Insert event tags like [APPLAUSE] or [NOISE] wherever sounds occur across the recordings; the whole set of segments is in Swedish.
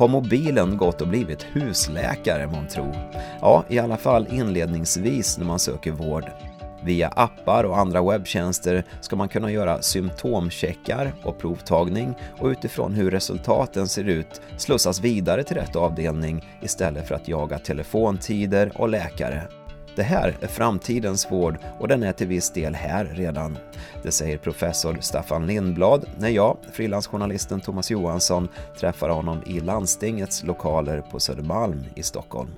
Har mobilen gått och blivit husläkare månntro? Ja, i alla fall inledningsvis när man söker vård. Via appar och andra webbtjänster ska man kunna göra symptomcheckar och provtagning och utifrån hur resultaten ser ut slussas vidare till rätt avdelning istället för att jaga telefontider och läkare. Det här är framtidens vård och den är till viss del här redan. Det säger professor Staffan Lindblad när jag, frilansjournalisten Thomas Johansson, träffar honom i landstingets lokaler på Södermalm i Stockholm.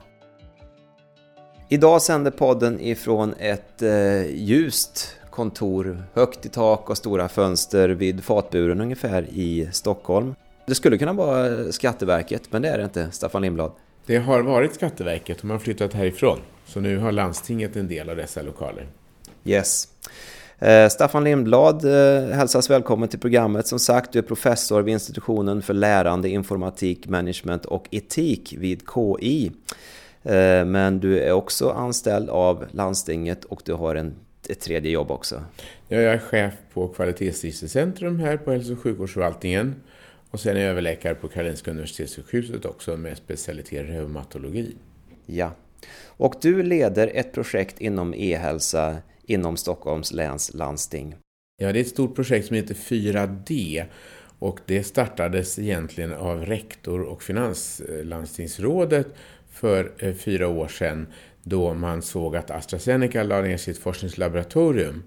Idag sänder podden ifrån ett eh, ljust kontor, högt i tak och stora fönster vid Fatburen ungefär i Stockholm. Det skulle kunna vara Skatteverket, men det är det inte, Staffan Lindblad. Det har varit Skatteverket, de har flyttat härifrån. Så nu har landstinget en del av dessa lokaler. Yes. Eh, Staffan Lindblad eh, hälsas välkommen till programmet. Som sagt, du är professor vid institutionen för lärande, informatik, management och etik vid KI. Eh, men du är också anställd av landstinget och du har en, ett tredje jobb också. Ja, jag är chef på Kvalitetsregistercentrum här på hälso och sjukvårdsförvaltningen. Och sen är jag överläkare på Karolinska Universitetssjukhuset också med specialitet reumatologi. Ja, och du leder ett projekt inom e-hälsa inom Stockholms läns landsting. Ja, det är ett stort projekt som heter 4D och det startades egentligen av rektor och finanslandstingsrådet för eh, fyra år sedan då man såg att AstraZeneca lade ner sitt forskningslaboratorium.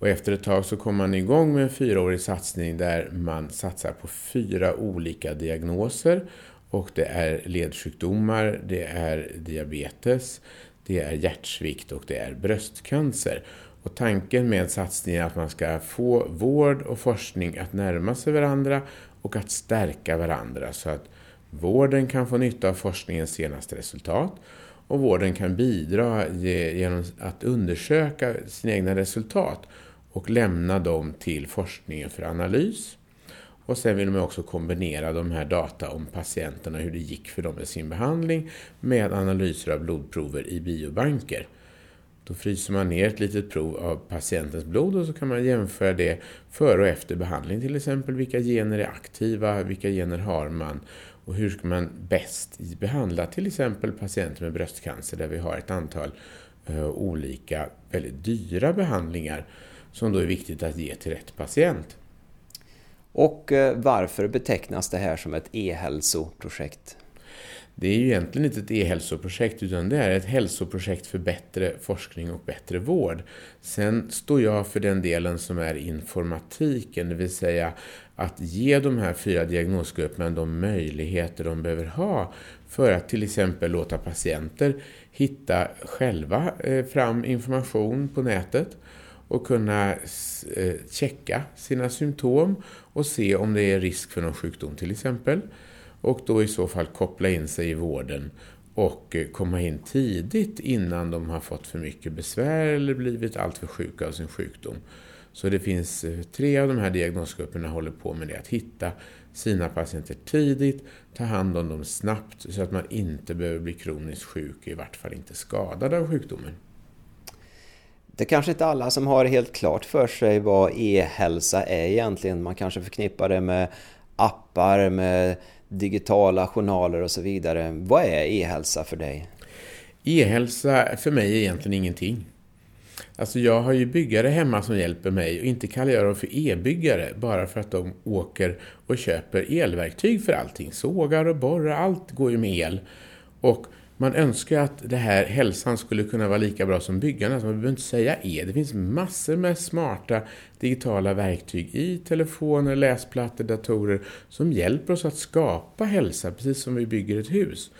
Och efter ett tag så kom man igång med en fyraårig satsning där man satsar på fyra olika diagnoser. Och det är ledsjukdomar, det är diabetes, det är hjärtsvikt och det är bröstcancer. Och tanken med satsningen är att man ska få vård och forskning att närma sig varandra och att stärka varandra så att Vården kan få nytta av forskningens senaste resultat och vården kan bidra genom att undersöka sina egna resultat och lämna dem till forskningen för analys. Och sen vill man också kombinera de här data om patienterna, hur det gick för dem med sin behandling, med analyser av blodprover i biobanker. Då fryser man ner ett litet prov av patientens blod och så kan man jämföra det före och efter behandling. Till exempel vilka gener är aktiva, vilka gener har man och hur ska man bäst behandla till exempel patienter med bröstcancer där vi har ett antal eh, olika väldigt dyra behandlingar som då är viktigt att ge till rätt patient. Och eh, varför betecknas det här som ett e-hälsoprojekt? Det är ju egentligen inte ett e-hälsoprojekt utan det är ett hälsoprojekt för bättre forskning och bättre vård. Sen står jag för den delen som är informatiken, det vill säga att ge de här fyra diagnosgrupperna de möjligheter de behöver ha för att till exempel låta patienter hitta själva eh, fram information på nätet och kunna eh, checka sina symptom och se om det är risk för någon sjukdom till exempel. Och då i så fall koppla in sig i vården och eh, komma in tidigt innan de har fått för mycket besvär eller blivit alltför sjuka av sin sjukdom. Så det finns eh, tre av de här diagnosgrupperna håller på med det, att hitta sina patienter tidigt, ta hand om dem snabbt så att man inte behöver bli kroniskt sjuk, i vart fall inte skadad av sjukdomen. Det är kanske inte alla som har helt klart för sig vad e-hälsa är egentligen. Man kanske förknippar det med appar, med digitala journaler och så vidare. Vad är e-hälsa för dig? E-hälsa för mig är egentligen ingenting. Alltså jag har ju byggare hemma som hjälper mig och inte kallar jag dem för e-byggare bara för att de åker och köper elverktyg för allting. Sågar och borrar, allt går ju med el. Och man önskar att det här hälsan skulle kunna vara lika bra som byggarna. Man behöver inte säga e. Det finns massor med smarta digitala verktyg i telefoner, läsplattor, datorer som hjälper oss att skapa hälsa precis som vi bygger ett hus.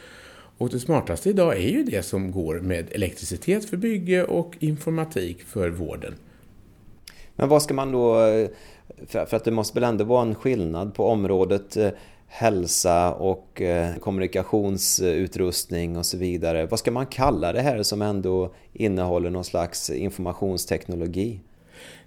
Och det smartaste idag är ju det som går med elektricitet för bygge och informatik för vården. Men vad ska man då, eh, för att det måste väl ändå vara en skillnad på området eh, hälsa och eh, kommunikationsutrustning och så vidare. Vad ska man kalla det här som ändå innehåller någon slags informationsteknologi?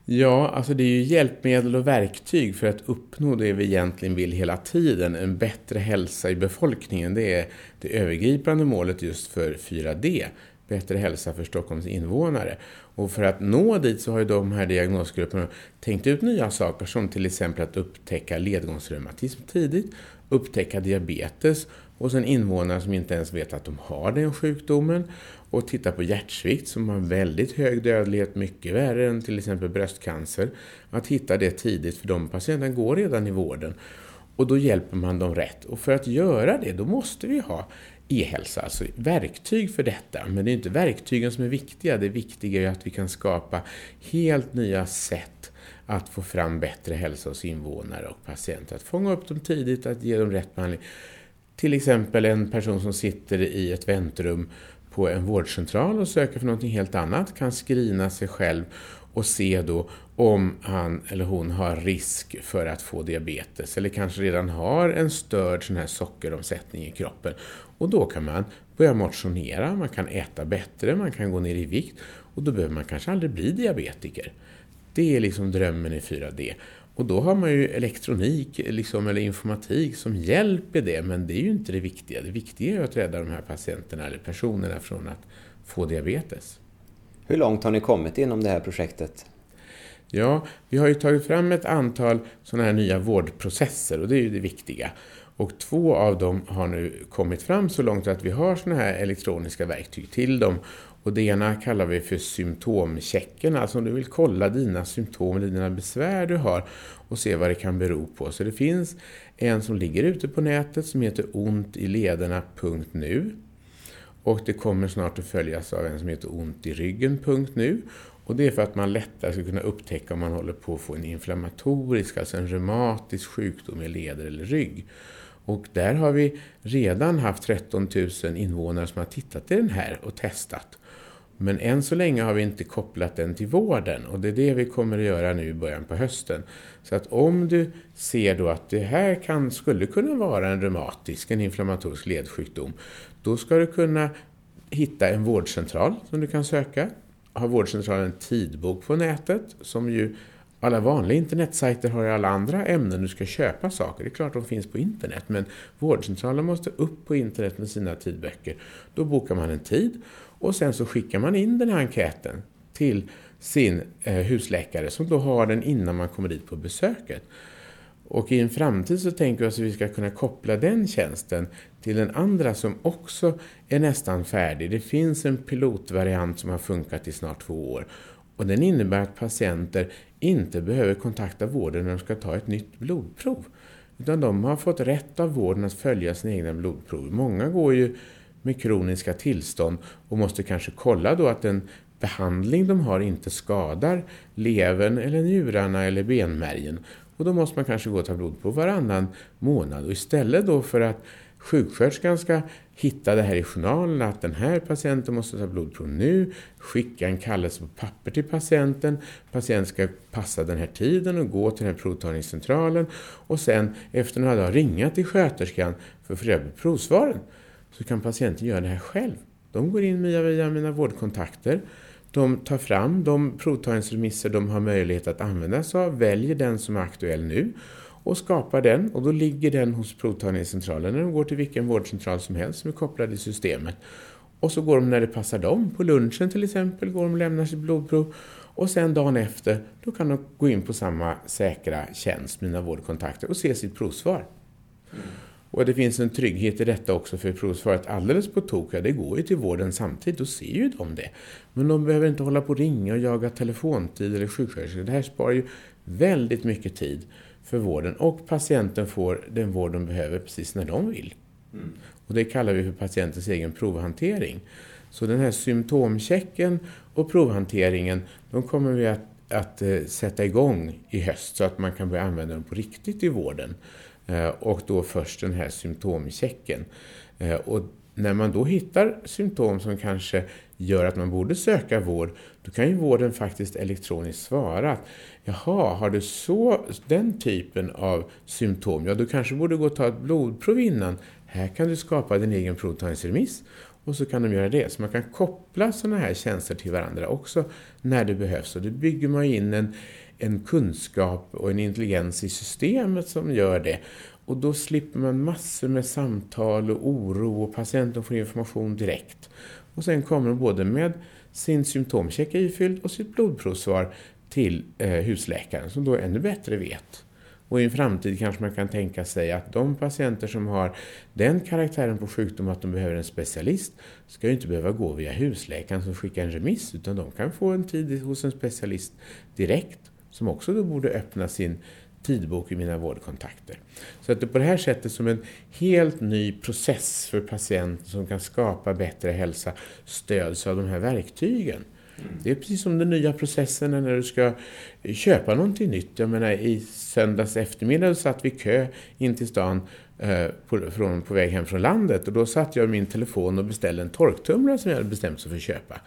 Ja, alltså det är ju hjälpmedel och verktyg för att uppnå det vi egentligen vill hela tiden. En bättre hälsa i befolkningen. Det är det övergripande målet just för 4D bättre hälsa för Stockholms invånare. Och för att nå dit så har ju de här diagnosgrupperna tänkt ut nya saker som till exempel att upptäcka ledgångsreumatism tidigt, upptäcka diabetes hos en invånare som inte ens vet att de har den sjukdomen och titta på hjärtsvikt som har väldigt hög dödlighet, mycket värre än till exempel bröstcancer. Att hitta det tidigt för de patienterna går redan i vården och då hjälper man dem rätt. Och för att göra det, då måste vi ha e-hälsa, alltså verktyg för detta. Men det är inte verktygen som är viktiga, det viktiga är att vi kan skapa helt nya sätt att få fram bättre hälsa hos invånare och patienter. Att fånga upp dem tidigt, att ge dem rätt behandling. Till exempel en person som sitter i ett väntrum på en vårdcentral och söker för någonting helt annat kan skrina sig själv och se då om han eller hon har risk för att få diabetes eller kanske redan har en störd sån här sockeromsättning i kroppen. Och då kan man börja motionera, man kan äta bättre, man kan gå ner i vikt och då behöver man kanske aldrig bli diabetiker. Det är liksom drömmen i 4D. Och då har man ju elektronik liksom, eller informatik som hjälper det, men det är ju inte det viktiga. Det viktiga är att rädda de här patienterna eller personerna från att få diabetes. Hur långt har ni kommit inom det här projektet? Ja, vi har ju tagit fram ett antal sådana här nya vårdprocesser och det är ju det viktiga. Och två av dem har nu kommit fram så långt att vi har sådana här elektroniska verktyg till dem. Och det ena kallar vi för symptomchecken, alltså om du vill kolla dina symptom, dina besvär du har och se vad det kan bero på. Så det finns en som ligger ute på nätet som heter ontilederna.nu och det kommer snart att följas av en som heter ontiryggen.nu och det är för att man lättare ska kunna upptäcka om man håller på att få en inflammatorisk, alltså en reumatisk sjukdom i leder eller rygg. Och där har vi redan haft 13 000 invånare som har tittat i den här och testat. Men än så länge har vi inte kopplat den till vården och det är det vi kommer att göra nu i början på hösten. Så att om du ser då att det här kan, skulle kunna vara en reumatisk, en inflammatorisk ledsjukdom, då ska du kunna hitta en vårdcentral som du kan söka. Har vårdcentralen en tidbok på nätet som ju alla vanliga internetsajter har alla andra ämnen du ska köpa saker. Det är klart de finns på internet men vårdcentralen måste upp på internet med sina tidböcker. Då bokar man en tid och sen så skickar man in den här enkäten till sin eh, husläkare som då har den innan man kommer dit på besöket. Och i en framtid så tänker vi oss att vi ska kunna koppla den tjänsten till den andra som också är nästan färdig. Det finns en pilotvariant som har funkat i snart två år. Och den innebär att patienter inte behöver kontakta vården när de ska ta ett nytt blodprov. Utan de har fått rätt av vården att följa sina egna blodprov. Många går ju med kroniska tillstånd och måste kanske kolla då att den behandling de har inte skadar levern eller njurarna eller benmärgen. Och då måste man kanske gå och ta blodprov varannan månad. Och istället då för att sjuksköterskan ska hitta det här i journalen, att den här patienten måste ta blodprov nu, skicka en kallelse på papper till patienten, patienten ska passa den här tiden och gå till den här provtagningscentralen och sen efter några dagar ringa till sköterskan för att få reda på provsvaren. Så kan patienten göra det här själv. De går in via, via mina vårdkontakter, de tar fram de provtagningsremisser de har möjlighet att använda sig av, väljer den som är aktuell nu och skapar den och då ligger den hos provtagningscentralen när de går till vilken vårdcentral som helst som är kopplad i systemet. Och så går de när det passar dem, på lunchen till exempel, går de och lämnar sitt blodprov och sen dagen efter då kan de gå in på samma säkra tjänst, mina vårdkontakter, och se sitt provsvar. Mm. Och det finns en trygghet i detta också för provsvaret alldeles på tok, det går ju till vården samtidigt, då ser ju de det. Men de behöver inte hålla på och ringa och jaga telefontid eller sjuksköterska. Det här sparar ju väldigt mycket tid för vården och patienten får den vård de behöver precis när de vill. Mm. Och det kallar vi för patientens egen provhantering. Så den här symptomchecken och provhanteringen, de kommer vi att, att uh, sätta igång i höst så att man kan börja använda dem på riktigt i vården. Uh, och då först den här symptomchecken. Uh, och när man då hittar symptom som kanske gör att man borde söka vård, då kan ju vården faktiskt elektroniskt svara att jaha, har du så, den typen av symptom, ja du kanske borde gå och ta ett blodprov innan. Här kan du skapa din egen provtagningsremiss och så kan de göra det. Så man kan koppla sådana här tjänster till varandra också när det behövs. Och då bygger man in en, en kunskap och en intelligens i systemet som gör det. Och då slipper man massor med samtal och oro och patienten får information direkt. Och sen kommer de både med sin symptomcheck är ifylld och sitt blodprovsvar till eh, husläkaren som då ännu bättre vet. Och i en framtid kanske man kan tänka sig att de patienter som har den karaktären på sjukdom att de behöver en specialist ska ju inte behöva gå via husläkaren som skickar en remiss utan de kan få en tid hos en specialist direkt som också då borde öppna sin tidbok i mina vårdkontakter. Så att det på det här sättet som en helt ny process för patienten som kan skapa bättre hälsa stöds av de här verktygen. Det är precis som den nya processen när du ska köpa någonting nytt. Jag menar i söndags eftermiddag satt vi i kö in till stan eh, på, från, på väg hem från landet och då satt jag i min telefon och beställde en torktumlare som jag hade bestämt sig för att köpa.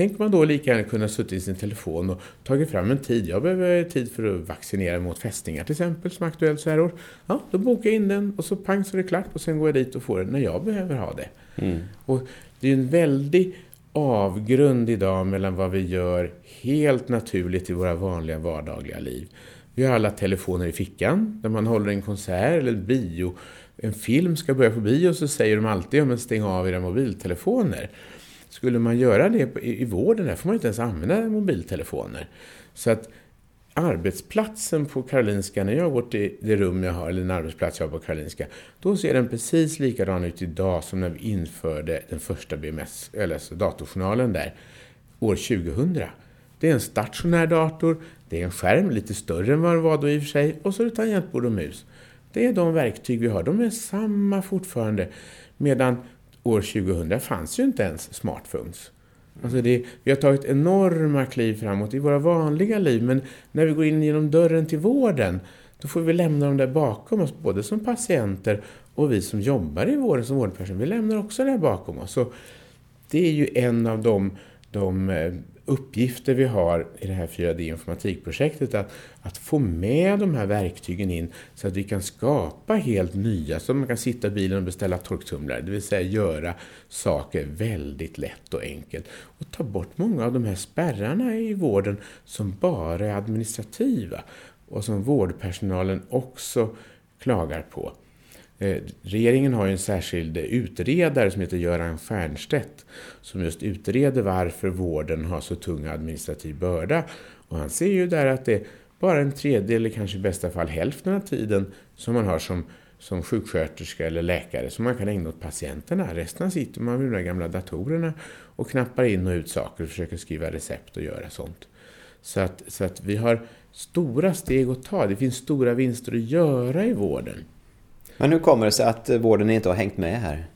Tänk man då lika gärna kunna suttit i sin telefon och tagit fram en tid. Jag behöver tid för att vaccinera mot fästingar till exempel, som är aktuellt så här år. Ja, då bokar jag in den och så pang så är det klart och sen går jag dit och får den när jag behöver ha det. Mm. Och det är en väldig avgrund idag mellan vad vi gör helt naturligt i våra vanliga vardagliga liv. Vi har alla telefoner i fickan, där man håller en konsert eller bio. En film ska börja på bio så säger de alltid om att stänga av era mobiltelefoner. Skulle man göra det i, vården, där får man inte ens använda mobiltelefoner. Så att arbetsplatsen på Karolinska, när jag går till det rum jag har, eller en arbetsplats jag har på Karolinska, då ser den precis likadan ut idag som när vi införde den första BMS, eller alltså datorjournalen där, år 2000. Det är en stationär dator, det är en skärm lite större än vad det var då i och för sig, och så är det tangentbord och mus. Det är de verktyg vi har, de är samma fortfarande, medan år 2000 fanns ju inte ens smartphones. Alltså det, vi har tagit enorma kliv framåt i våra vanliga liv, men när vi går in genom dörren till vården, då får vi lämna dem där bakom oss, både som patienter och vi som jobbar i vården som vårdpersonal. Vi lämnar också det bakom oss. Så det är ju en av de, de eh, uppgifter vi har i det här 4D-informatikprojektet att, att få med de här verktygen in så att vi kan skapa helt nya, så man kan sitta i bilen och beställa torktumlare, det vill säga göra saker väldigt lätt och enkelt och ta bort många av de här spärrarna i vården som bara är administrativa och som vårdpersonalen också klagar på. Eh, regeringen har ju en särskild utredare som heter Göran Stiernstedt som just utreder varför vården har så tung administrativ börda. Och han ser ju där att det är bara en tredjedel, eller kanske i bästa fall hälften av tiden som man har som, som sjuksköterska eller läkare som man kan ägna åt patienterna. Resten sitter man vid de där gamla datorerna och knappar in och ut saker och försöker skriva recept och göra sånt. Så att, så att vi har stora steg att ta. Det finns stora vinster att göra i vården. Men hur kommer det sig att eh, vården inte har hängt med här?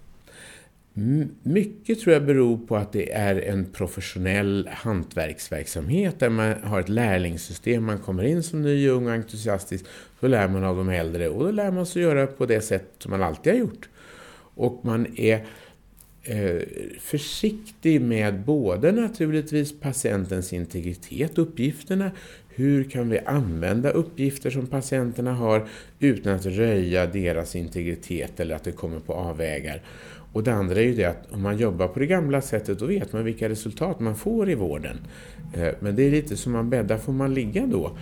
Mm, mycket tror jag beror på att det är en professionell hantverksverksamhet där man har ett lärlingssystem. Man kommer in som ny, ung och entusiastisk, så lär man av de äldre och då lär man sig göra på det sätt som man alltid har gjort. Och man är eh, försiktig med både naturligtvis patientens integritet, uppgifterna, hur kan vi använda uppgifter som patienterna har utan att röja deras integritet eller att det kommer på avvägar? Och det andra är ju det att om man jobbar på det gamla sättet då vet man vilka resultat man får i vården. Eh, men det är lite som man bäddar får man ligga då.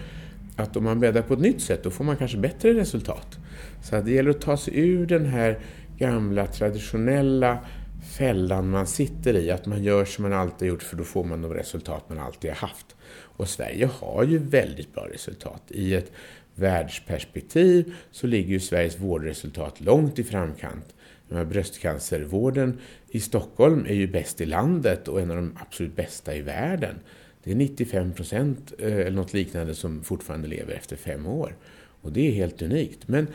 Att om man bäddar på ett nytt sätt då får man kanske bättre resultat. Så det gäller att ta sig ur den här gamla traditionella fällan man sitter i, att man gör som man alltid gjort för då får man de resultat man alltid har haft. Och Sverige har ju väldigt bra resultat. I ett världsperspektiv så ligger ju Sveriges vårdresultat långt i framkant. Bröstcancervården i Stockholm är ju bäst i landet och en av de absolut bästa i världen. Det är 95 procent eh, eller något liknande som fortfarande lever efter fem år. Och det är helt unikt. Men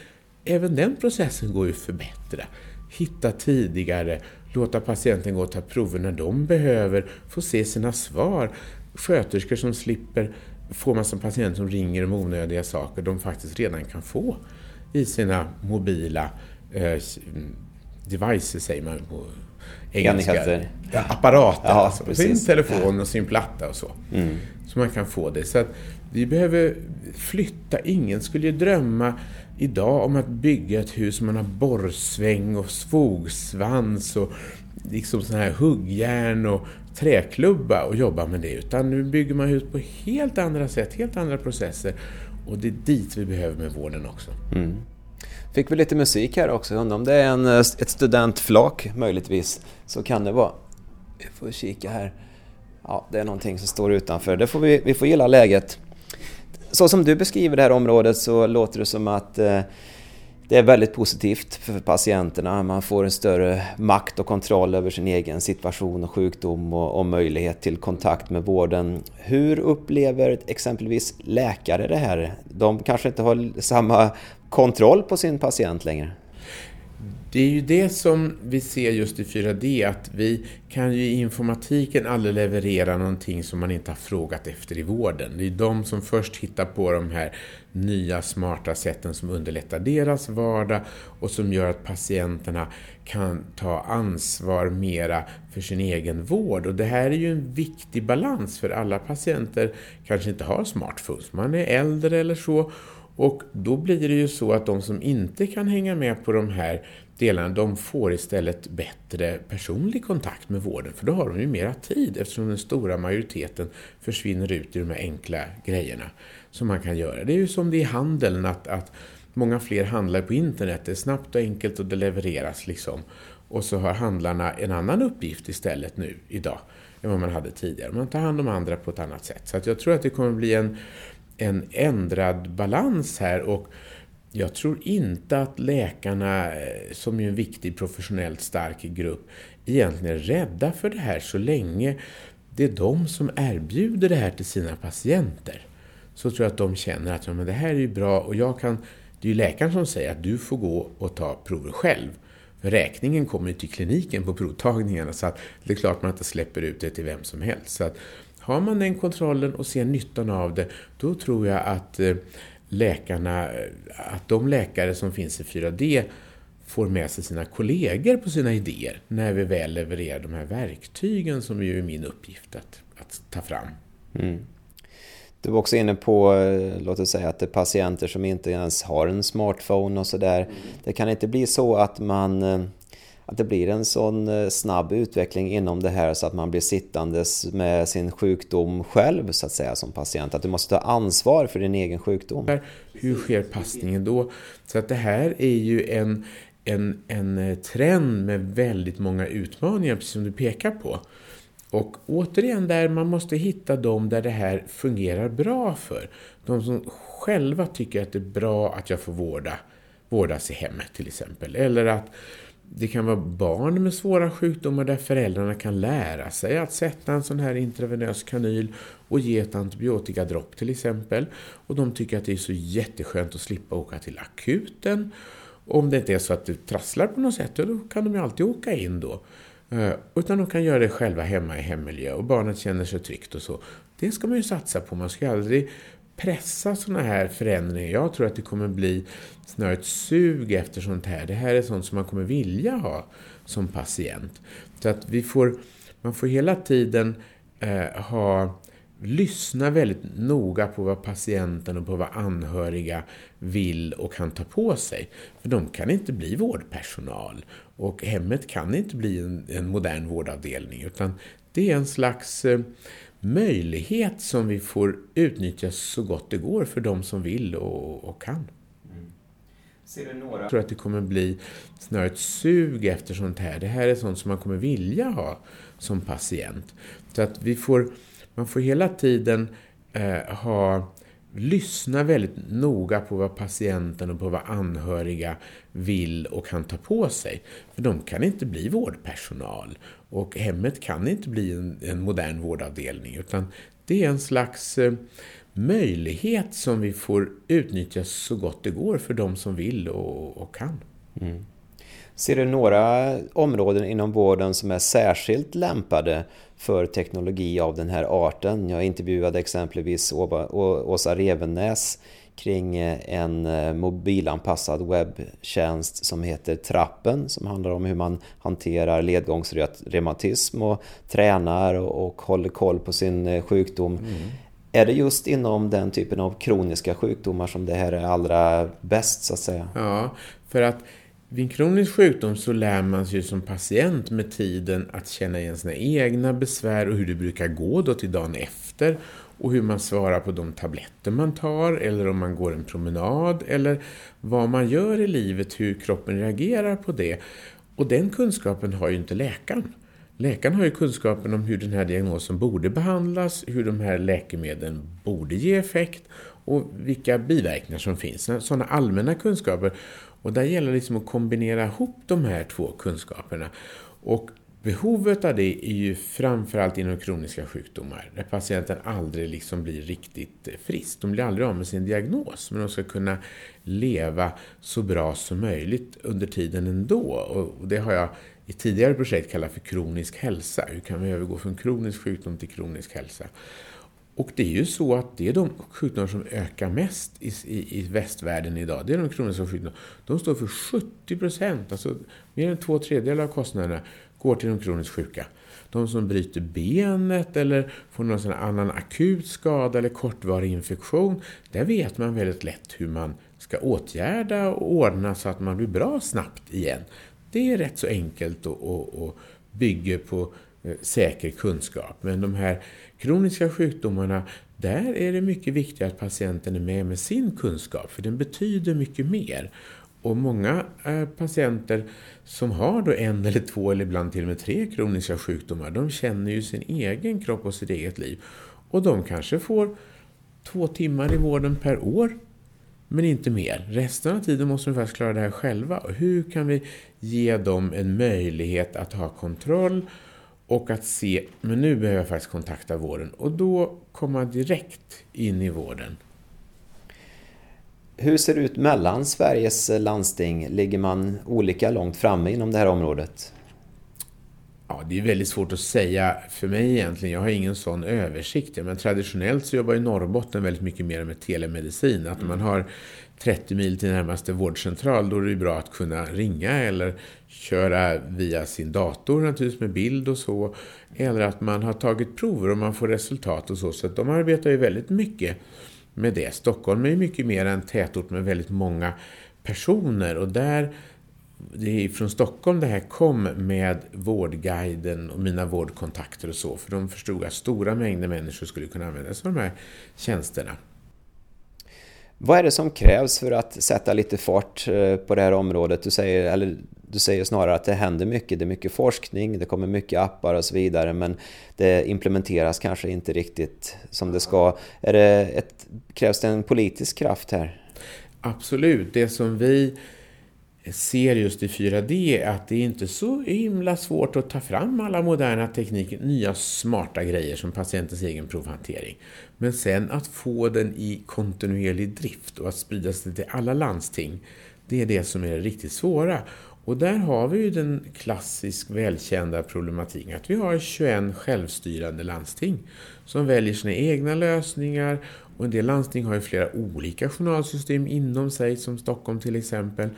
även den processen går ju att förbättra. Hitta tidigare, låta patienten gå och ta prover när de behöver, få se sina svar, sköterskor som slipper få massa patienter som ringer om onödiga saker de faktiskt redan kan få i sina mobila eh, devices, säger man på engelska. Ja, apparater, ja, alltså, sin telefon och sin platta och så. Mm. Så man kan få det. Så att vi behöver flytta. Ingen skulle ju drömma idag om att bygga ett hus som man har borrsväng och svogsvans och liksom sån här huggjärn och träklubba och jobba med det. Utan nu bygger man hus på helt andra sätt, helt andra processer. Och det är dit vi behöver med vården också. Mm. Fick vi lite musik här också. Undrar om det är en, eh, ett studentflak möjligtvis. Så kan det vara. Vi får kika här. Ja, det är någonting som står utanför. Det får vi, vi får gilla läget. Så som du beskriver det här området så låter det som att eh, det är väldigt positivt för patienterna. Man får en större makt och kontroll över sin egen situation och sjukdom och, och möjlighet till kontakt med vården. Hur upplever exempelvis läkare det här? De kanske inte har samma kontroll på sin patient längre? Det är ju det som vi ser just i 4D, att vi kan ju i informatiken aldrig leverera någonting som man inte har frågat efter i vården. Det är de som först hittar på de här nya smarta sätten som underlättar deras vardag och som gör att patienterna kan ta ansvar mera för sin egen vård. Och det här är ju en viktig balans för alla patienter kanske inte har smartphones, man är äldre eller så och då blir det ju så att de som inte kan hänga med på de här delarna, de får istället bättre personlig kontakt med vården, för då har de ju mera tid eftersom den stora majoriteten försvinner ut i de här enkla grejerna som man kan göra. Det är ju som det är i handeln, att, att många fler handlar på internet. Det är snabbt och enkelt och det levereras liksom. Och så har handlarna en annan uppgift istället nu, idag, än vad man hade tidigare. Man tar hand om andra på ett annat sätt. Så att jag tror att det kommer bli en, en ändrad balans här och jag tror inte att läkarna, eh, som som är en viktig professionellt stark grupp, egentligen är rädda för det här så länge det är de som erbjuder det här till sina patienter. Så tror jag att de känner att ja, men det här är ju bra och jag kan... Det är ju läkaren som säger att du får gå och ta prover själv. För räkningen kommer ju till kliniken på provtagningarna så att det är klart man inte släpper ut det till vem som helst. Så att har man den kontrollen och ser nyttan av det, då tror jag att eh, läkarna, att de läkare som finns i 4D får med sig sina kollegor på sina idéer när vi väl levererar de här verktygen som ju är min uppgift att, att ta fram. Mm. Du var också inne på, eh, låt oss säga att det är patienter som inte ens har en smartphone och sådär. Det kan inte bli så att man eh, att det blir en sån eh, snabb utveckling inom det här så att man blir sittandes med sin sjukdom själv så att säga som patient. Att du måste ta ansvar för din egen sjukdom. Hur sker passningen då? Så att det här är ju en, en, en eh, trend med väldigt många utmaningar, precis som du pekar på. Och återigen där man måste hitta dem där det här fungerar bra för. De som själva tycker att det är bra att jag får vårda, vårdas i hemmet till exempel. Eller att det kan vara barn med svåra sjukdomar där föräldrarna kan lära sig att sätta en sån här intravenös kanyl och ge ett antibiotikadropp till exempel. Och de tycker att det är så jätteskönt att slippa åka till akuten. Om det inte är så att det trasslar på något sätt, då kan de ju alltid åka in då. Eh, utan de kan göra det själva hemma i hemmiljö och barnet känner sig tryggt och så. Det ska man ju satsa på. Man ska aldrig pressa sådana här förändringar. Jag tror att det kommer bli snarare ett sug efter sånt här. Det här är sånt som man kommer vilja ha som patient. Så att vi får, man får hela tiden eh, ha lyssna väldigt noga på vad patienten och på vad anhöriga vill och kan ta på sig. För de kan inte bli vårdpersonal och hemmet kan inte bli en, en modern vårdavdelning utan det är en slags eh, möjlighet som vi får utnyttja så gott det går för de som vill och, och kan. Mm. Några? Jag tror att det kommer bli snarare ett sug efter sånt här. Det här är sånt som man kommer vilja ha som patient. Så att vi får, man får hela tiden eh, ha lyssna väldigt noga på vad patienten och på vad anhöriga vill och kan ta på sig. För de kan inte bli vårdpersonal och hemmet kan inte bli en, en modern vårdavdelning utan det är en slags eh, möjlighet som vi får utnyttja så gott det går för de som vill och, och kan. Mm. Ser du några områden inom vården som är särskilt lämpade för teknologi av den här arten? Jag intervjuade exempelvis Åsa Revenäs kring eh, en eh, mobilanpassad webbtjänst som heter Trappen som handlar om hur man hanterar ledgångsreumatism och tränar och, håller koll på sin eh, sjukdom. Mm. Är det just inom den typen av kroniska sjukdomar som det här är allra bäst så att säga? Ja, för att vid en kronisk sjukdom så lär man sig som patient med tiden att känna igen sina egna besvär och hur det brukar gå då till dagen efter och hur man svarar på de tabletter man tar eller om man går en promenad eller vad man gör i livet, hur kroppen reagerar på det. Och den kunskapen har ju inte läkaren. Läkaren har ju kunskapen om hur den här diagnosen borde behandlas, hur de här läkemedlen borde ge effekt och vilka biverkningar som finns. Sådana allmänna kunskaper. Och där gäller det liksom att kombinera ihop de här två kunskaperna. Och behovet av det är ju framförallt inom kroniska sjukdomar, där patienten aldrig liksom blir riktigt eh, frisk. De blir aldrig av med sin diagnos, men de ska kunna leva så bra som möjligt under tiden ändå. Och det har jag i tidigare projekt kallat för kronisk hälsa. Hur kan vi övergå från kronisk sjukdom till kronisk hälsa? Och det är ju så att det är de sjukdomar som ökar mest i, i, i västvärlden idag. Det är de kroniska sjukdomarna. De står för 70 procent, alltså mer än två tredjedelar av kostnaderna går till de kroniskt sjuka. De som bryter benet eller får någon sån annan akut skada eller kortvarig infektion, där vet man väldigt lätt hur man ska åtgärda och ordna så att man blir bra snabbt igen. Det är rätt så enkelt och, och, och bygger på eh, säker kunskap. Men de här kroniska sjukdomarna, där är det mycket viktigare att patienten är med med sin kunskap, för den betyder mycket mer. Och många eh, patienter som har då en eller två eller ibland till och med tre kroniska sjukdomar, de känner ju sin egen kropp och sitt eget liv. Och de kanske får två timmar i vården per år, men inte mer. Resten av tiden måste de faktiskt klara det här själva. Och hur kan vi ge dem en möjlighet att ha kontroll och att se, men nu behöver jag faktiskt kontakta vården. Och då komma direkt in i vården. Hur ser det ut mellan Sveriges landsting? Ligger man olika långt framme inom det här området? Ja, det är väldigt svårt att säga för mig egentligen. Jag har ingen sån översikt. Men traditionellt så jobbar ju Norrbotten väldigt mycket mer med telemedicin. Att man har 30 mil till närmaste vårdcentral, då är det bra att kunna ringa eller köra via sin dator naturligtvis med bild och så. Eller att man har tagit prover och man får resultat och så. Så de arbetar ju väldigt mycket med det. Stockholm är ju mycket mer en tätort med väldigt många personer och där det är från Stockholm det här kom med Vårdguiden och mina vårdkontakter och så. För de förstod att stora mängder människor skulle kunna använda sig av de här tjänsterna. Vad är det som krävs för att sätta lite fart eh, på det här området? Du säger, eller du säger snarare att det händer mycket, det är mycket forskning, det kommer mycket appar och så vidare men det implementeras kanske inte riktigt som det ska. Är det ett, krävs det en politisk kraft här? Absolut, det som vi ser just i 4D att det är inte så himla svårt att ta fram alla moderna tekniker, nya smarta grejer som patientens egen provhantering. Men sen att få den i kontinuerlig drift och att sprida sig till alla landsting, det är det som är det riktigt svåra. Och där har vi ju den klassiskt välkända problematiken att vi har 21 självstyrande landsting som väljer sina egna lösningar och en del landsting har ju flera olika journalsystem inom sig som Stockholm till exempel.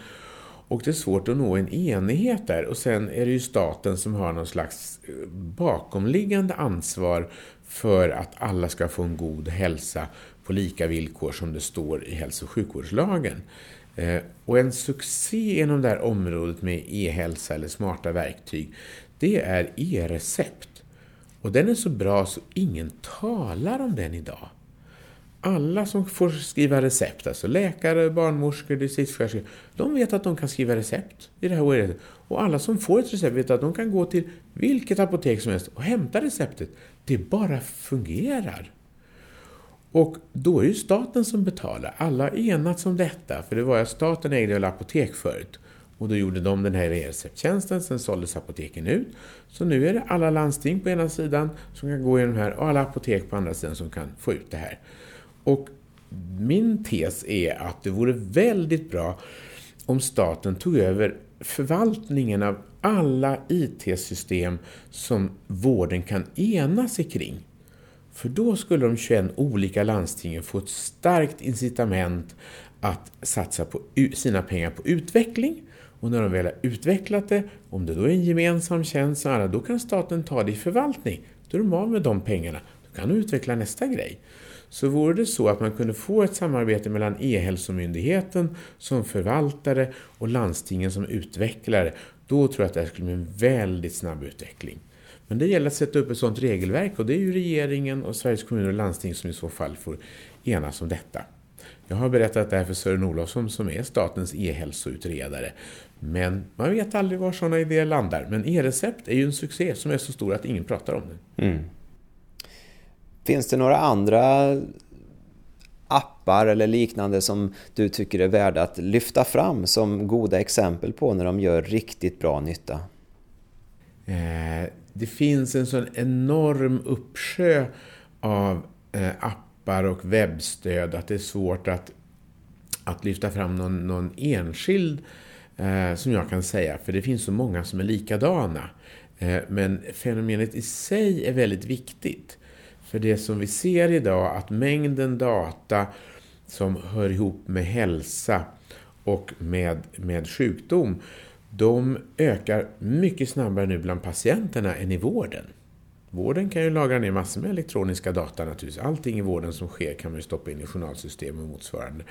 Och det är svårt att nå en enighet där. Och sen är det ju staten som har någon slags eh, bakomliggande ansvar för att alla ska få en god hälsa på lika villkor som det står i hälso- och sjukvårdslagen. Eh, och en succé inom det här området med e-hälsa eller smarta verktyg, det är e-recept. Och den är så bra så ingen talar om den idag. Alla som får skriva recept, alltså läkare, barnmorskor, distriktssköterskor, de vet att de kan skriva recept i det här året. Och alla som får ett recept vet att de kan gå till vilket apotek som helst och hämta receptet. Det bara fungerar. Och då är det staten som betalar. Alla har enats om detta, för det var ju att staten ägde väl apotek förut. Och då gjorde de den här e-recepttjänsten, sen såldes apoteken ut. Så nu är det alla landsting på ena sidan som kan gå igenom här och alla apotek på andra sidan som kan få ut det här. Och min tes är att det vore väldigt bra om staten tog över förvaltningen av alla IT-system som vården kan ena sig kring. För då skulle de 21 olika landstingen få ett starkt incitament att satsa på sina pengar på utveckling. Och när de väl har utvecklat det, om det då är en gemensam tjänst, då kan staten ta det i förvaltning. Då är de av med de pengarna. Då kan de utveckla nästa grej. Så vore det så att man kunde få ett samarbete mellan E-hälsomyndigheten som förvaltare och landstingen som utvecklare, då tror jag att det här skulle bli en väldigt snabb utveckling. Men det gäller att sätta upp ett sådant regelverk och det är ju regeringen och Sveriges kommuner och landsting som i så fall får enas om detta. Jag har berättat det här för Sören Olofsson som är statens e-hälsoutredare. Men man vet aldrig var sådana idéer landar. Men e-recept är ju en succé som är så stor att ingen pratar om det. Mm. Finns det några andra appar eller liknande som du tycker är värda att lyfta fram som goda exempel på när de gör riktigt bra nytta? Eh, det finns en sån enorm uppsjö av eh, appar och webbstöd att det är svårt att, att lyfta fram någon, någon enskild eh, som jag kan säga, för det finns så många som är likadana. Men fenomenet i sig är väldigt viktigt. För det som vi ser idag, att mängden data som hör ihop med hälsa och med, med sjukdom, de ökar mycket snabbare nu bland patienterna än i vården. Vården kan ju lagra ner massor med elektroniska data naturligtvis. Allting i vården som sker kan man ju stoppa in i journalsystem och motsvarande.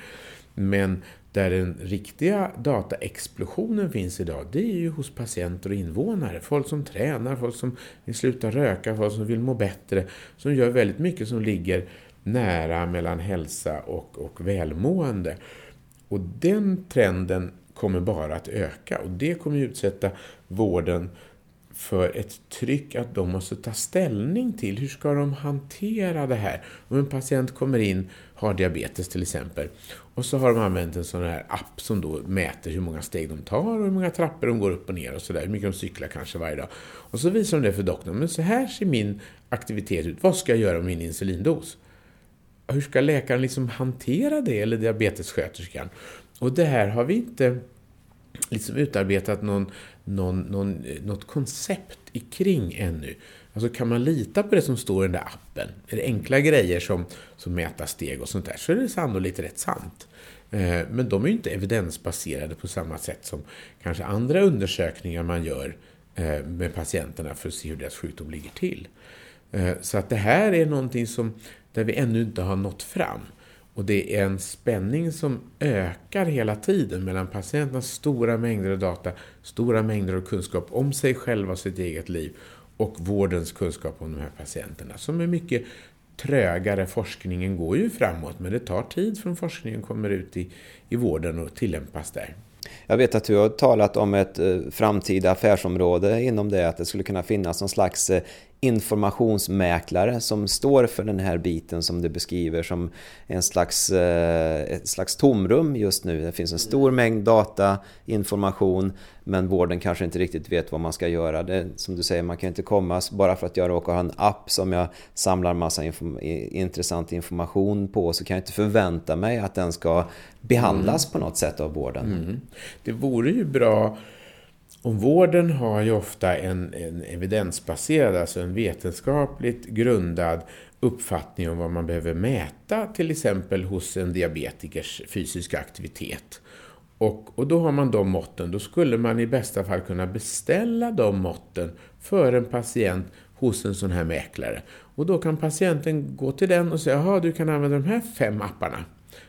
Men där den riktiga dataexplosionen finns idag, det är ju hos patienter och invånare. Folk som tränar, folk som vill sluta röka, folk som vill må bättre, som gör väldigt mycket som ligger nära mellan hälsa och, och välmående. Och den trenden kommer bara att öka och det kommer ju utsätta vården för ett tryck att de måste ta ställning till hur ska de hantera det här. Om en patient kommer in, har diabetes till exempel, och så har de använt en sån här app som då mäter hur många steg de tar och hur många trappor de går upp och ner och sådär, hur mycket de cyklar kanske varje dag. Och så visar de det för doktorn, men så här ser min aktivitet ut, vad ska jag göra med min insulindos? Hur ska läkaren liksom hantera det, eller diabetessköterskan? Och det här har vi inte liksom utarbetat någon, någon, någon, eh, något koncept kring ännu. Alltså kan man lita på det som står i den där appen? Är det enkla grejer som, som mäta steg och sånt där så är det sannolikt rätt sant. Eh, men de är ju inte evidensbaserade på samma sätt som kanske andra undersökningar man gör eh, med patienterna för att se hur deras sjukdom ligger till. Så att det här är någonting som, där vi ännu inte har nått fram. Och det är en spänning som ökar hela tiden mellan patienternas stora mängder av data, stora mängder av kunskap om sig själva och sitt eget liv och vårdens kunskap om de här patienterna som är mycket trögare. Forskningen går ju framåt men det tar tid från forskningen kommer ut i, i vården och tillämpas där. Jag vet att du har talat om ett eh, framtida affärsområde inom det, att det skulle kunna finnas någon slags eh, informationsmäklare som står för den här biten som du beskriver som en slags, eh, ett slags tomrum just nu. Det finns en stor mängd data, information men vården kanske inte riktigt vet vad man ska göra. Det, som du säger, man kan inte komma bara för att jag råkar ha en app som jag samlar massa inform intressant information på så kan jag inte förvänta mig att den ska behandlas mm. på något sätt av vården. Mm. Det vore ju bra om vården har ju ofta en, en evidensbaserad, alltså en vetenskapligt grundad uppfattning om vad man behöver mäta, till exempel hos en diabetikers fysiska aktivitet. Och, och då har man de måtten, då skulle man i bästa fall kunna beställa de måtten för en patient hos en sån här mäklare. Och då kan patienten gå till den och säga, jaha du kan använda de här fem apparna.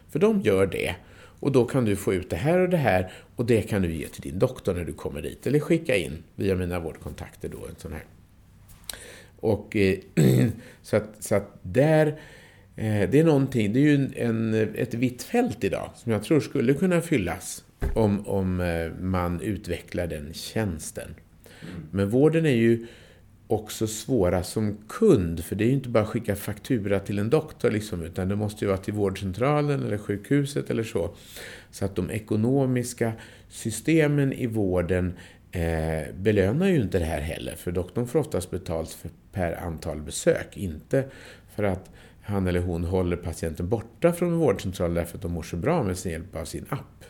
För de gör det. Och då kan du få ut det här och det här och det kan du ge till din doktor när du kommer dit. Eller skicka in via mina vårdkontakter då en sån här. Och eh, [CLEARS THROAT] så, att, så att där, eh, det är någonting, det är ju en, ett vitt fält idag som jag tror skulle kunna fyllas om, om eh, man utvecklar den tjänsten. Mm. Men vården är ju också svåra som kund. För det är ju inte bara att skicka faktura till en doktor, liksom, utan det måste ju vara till vårdcentralen eller sjukhuset eller så. Så att de ekonomiska systemen i vården eh, belönar ju inte det här heller. För doktorn får oftast betalt för, per antal besök, inte för att han eller hon håller patienten borta från vårdcentralen därför att de mår så bra med sin hjälp av sin app.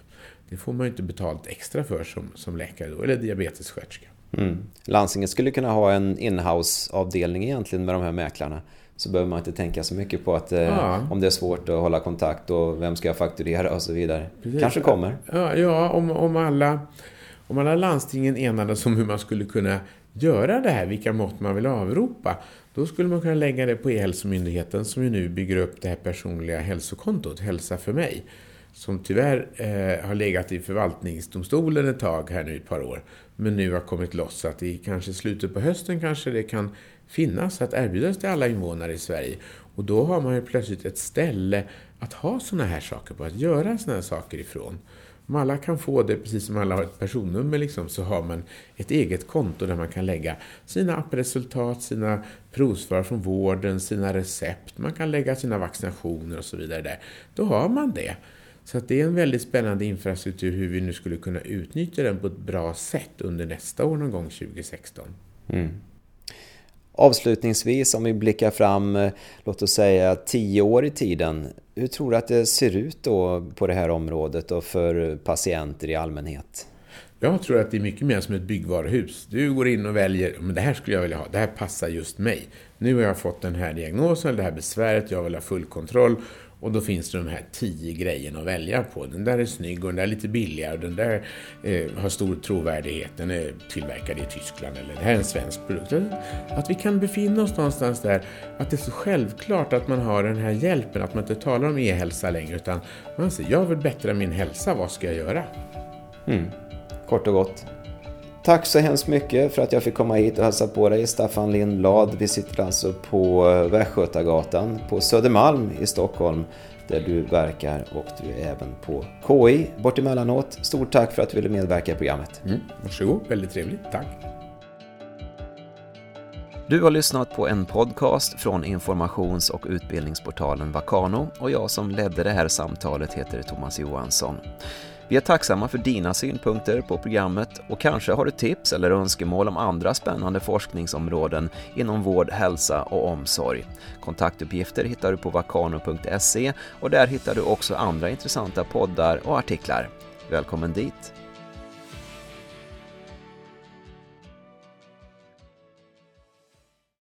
Det får man ju inte betalt extra för som, som läkare då, eller diabetessköterska. Mm. Landstinget skulle kunna ha en inhouse-avdelning egentligen med de här mäklarna. Så behöver man inte tänka så mycket på att eh, ja. om det är svårt att hålla kontakt och vem ska jag fakturera och så vidare. Precis. Kanske kommer. Ja, ja om, om, alla, om alla landstingen enades om hur man skulle kunna göra det här, vilka mått man vill avropa, då skulle man kunna lägga det på E-hälsomyndigheten som ju nu bygger upp det här personliga hälsokontot, Hälsa för mig som tyvärr eh, har legat i förvaltningsdomstolen ett tag här nu ett par år, men nu har kommit loss. Så att i kanske slutet på hösten kanske det kan finnas att erbjudas till alla invånare i Sverige. Och då har man ju plötsligt ett ställe att ha sådana här saker på, att göra sådana här saker ifrån. Om alla kan få det, precis som alla har ett personnummer, liksom, så har man ett eget konto där man kan lägga sina appresultat, sina provsvar från vården, sina recept, man kan lägga sina vaccinationer och så vidare där. Då har man det. Så att det är en väldigt spännande infrastruktur hur vi nu skulle kunna utnyttja den på ett bra sätt under nästa år någon gång 2016. Mm. Avslutningsvis, om vi blickar fram, eh, låt oss säga tio år i tiden. Hur tror du att det ser ut då på det här området och för patienter i allmänhet? Jag tror att det är mycket mer som ett byggvaruhus. Du går in och väljer, men det här skulle jag vilja ha, det här passar just mig. Nu har jag fått den här diagnosen, det här besväret, jag vill ha full kontroll och då finns det de här tio grejerna att välja på. Den där är snygg och den där är lite billigare och den där eh, har stor trovärdighet. Den är tillverkad i Tyskland eller det här är en svensk produkt. Att vi kan befinna oss någonstans där, att det är så självklart att man har den här hjälpen, att man inte talar om e-hälsa längre utan man säger jag vill bättra min hälsa, vad ska jag göra? Mm. Kort och gott. Tack så hemskt mycket för att jag fick komma hit och hälsa på dig, Staffan Lindblad. Vi sitter alltså på Västgötagatan på Södermalm i Stockholm där du verkar och du är även på KI bort emellanåt. Stort tack för att du ville medverka i programmet. Mm, varsågod, väldigt trevligt. Tack. Du har lyssnat på en podcast från informations och utbildningsportalen Vakano och jag som ledde det här samtalet heter Thomas Johansson. Vi är tacksamma för dina synpunkter på programmet och kanske har du tips eller önskemål om andra spännande forskningsområden inom vård, hälsa och omsorg. Kontaktuppgifter hittar du på vakano.se och där hittar du också andra intressanta poddar och artiklar. Välkommen dit!